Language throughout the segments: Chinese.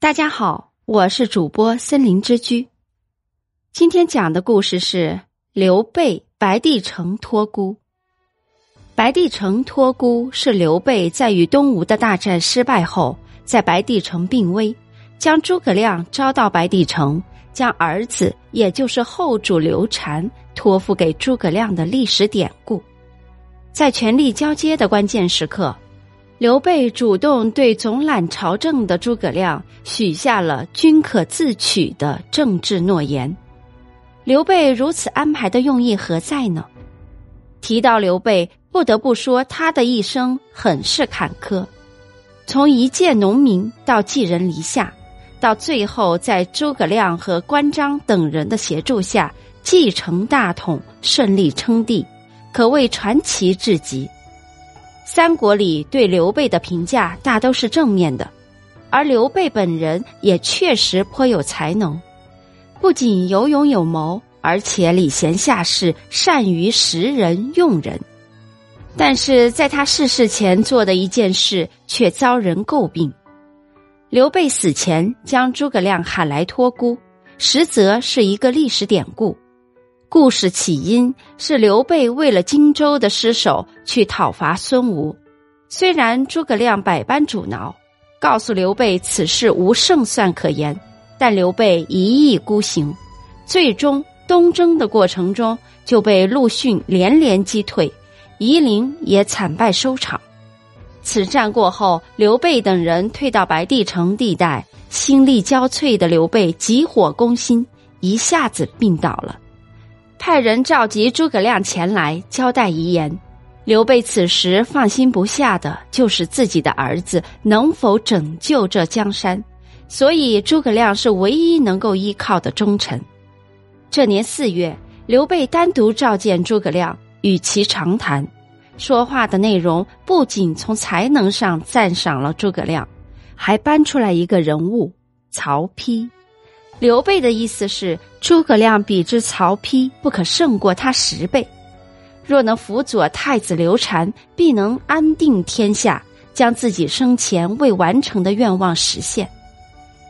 大家好，我是主播森林之居。今天讲的故事是刘备白帝城托孤。白帝城托孤是刘备在与东吴的大战失败后，在白帝城病危，将诸葛亮招到白帝城，将儿子也就是后主刘禅托付给诸葛亮的历史典故。在权力交接的关键时刻。刘备主动对总揽朝政的诸葛亮许下了“君可自取”的政治诺言。刘备如此安排的用意何在呢？提到刘备，不得不说他的一生很是坎坷。从一介农民到寄人篱下，到最后在诸葛亮和关张等人的协助下继承大统，顺利称帝，可谓传奇至极。三国里对刘备的评价大都是正面的，而刘备本人也确实颇有才能，不仅有勇有谋，而且礼贤下士，善于识人用人。但是在他逝世前做的一件事却遭人诟病：刘备死前将诸葛亮喊来托孤，实则是一个历史典故。故事起因是刘备为了荆州的失守去讨伐孙吴，虽然诸葛亮百般阻挠，告诉刘备此事无胜算可言，但刘备一意孤行，最终东征的过程中就被陆逊连连击退，夷陵也惨败收场。此战过后，刘备等人退到白帝城地带，心力交瘁的刘备急火攻心，一下子病倒了。派人召集诸葛亮前来交代遗言。刘备此时放心不下的就是自己的儿子能否拯救这江山，所以诸葛亮是唯一能够依靠的忠臣。这年四月，刘备单独召见诸葛亮，与其长谈。说话的内容不仅从才能上赞赏了诸葛亮，还搬出来一个人物曹丕。刘备的意思是，诸葛亮比之曹丕不可胜过他十倍。若能辅佐太子刘禅，必能安定天下，将自己生前未完成的愿望实现。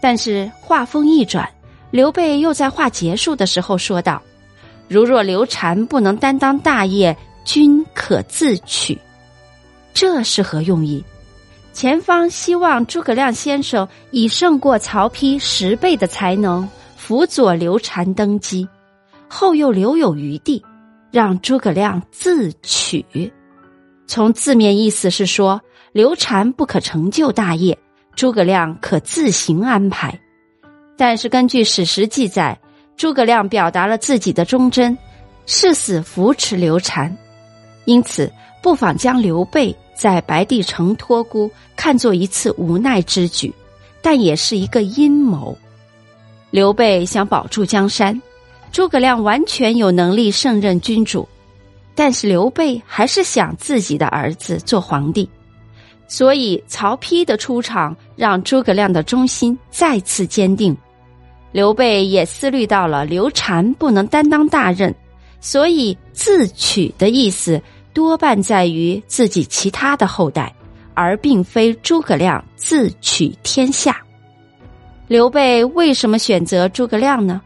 但是话锋一转，刘备又在话结束的时候说道：“如若刘禅不能担当大业，君可自取。”这是何用意？前方希望诸葛亮先生以胜过曹丕十倍的才能辅佐刘禅登基，后又留有余地，让诸葛亮自取。从字面意思是说，刘禅不可成就大业，诸葛亮可自行安排。但是根据史实记载，诸葛亮表达了自己的忠贞，誓死扶持刘禅，因此不妨将刘备。在白帝城托孤，看作一次无奈之举，但也是一个阴谋。刘备想保住江山，诸葛亮完全有能力胜任君主，但是刘备还是想自己的儿子做皇帝，所以曹丕的出场让诸葛亮的忠心再次坚定。刘备也思虑到了刘禅不能担当大任，所以自取的意思。多半在于自己其他的后代，而并非诸葛亮自取天下。刘备为什么选择诸葛亮呢？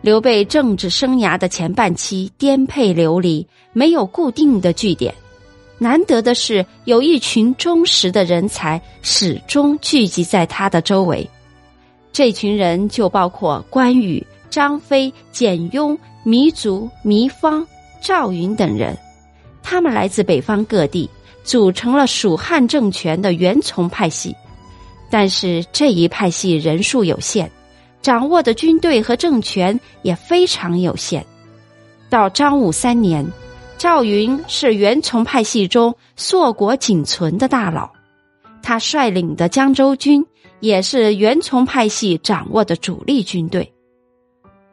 刘备政治生涯的前半期颠沛流离，没有固定的据点。难得的是，有一群忠实的人才始终聚集在他的周围。这群人就包括关羽、张飞、简雍、糜竺、糜芳、赵云等人。他们来自北方各地，组成了蜀汉政权的元从派系。但是这一派系人数有限，掌握的军队和政权也非常有限。到张武三年，赵云是元从派系中硕果仅存的大佬，他率领的江州军也是元从派系掌握的主力军队。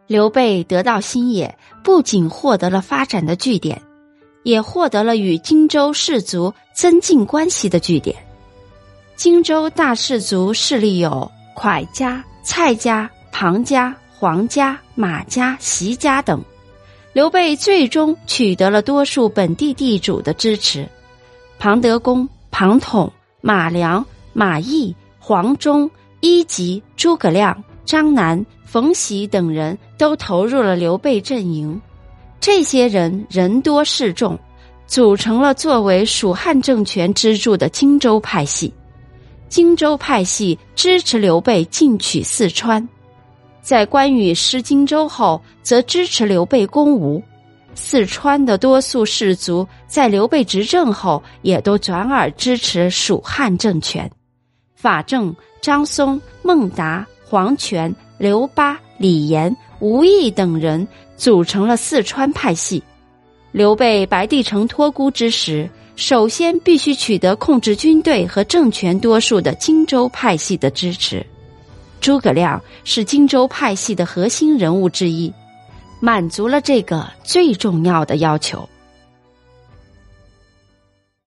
刘备得到新野，不仅获得了发展的据点。也获得了与荆州士族增进关系的据点。荆州大氏族势力有蒯家、蔡家、庞家、黄家、马家、席家等。刘备最终取得了多数本地地主的支持，庞德公、庞统、马良、马邑、黄忠、一级诸葛亮、张南、冯习等人都投入了刘备阵营。这些人人多势众，组成了作为蜀汉政权支柱的荆州派系。荆州派系支持刘备进取四川，在关羽失荆州后，则支持刘备攻吴。四川的多数士族在刘备执政后，也都转而支持蜀汉政权。法正、张松、孟达、黄权、刘巴、李严、吴懿等人组成了四川派系。刘备白帝城托孤之时。首先必须取得控制军队和政权多数的荆州派系的支持。诸葛亮是荆州派系的核心人物之一，满足了这个最重要的要求。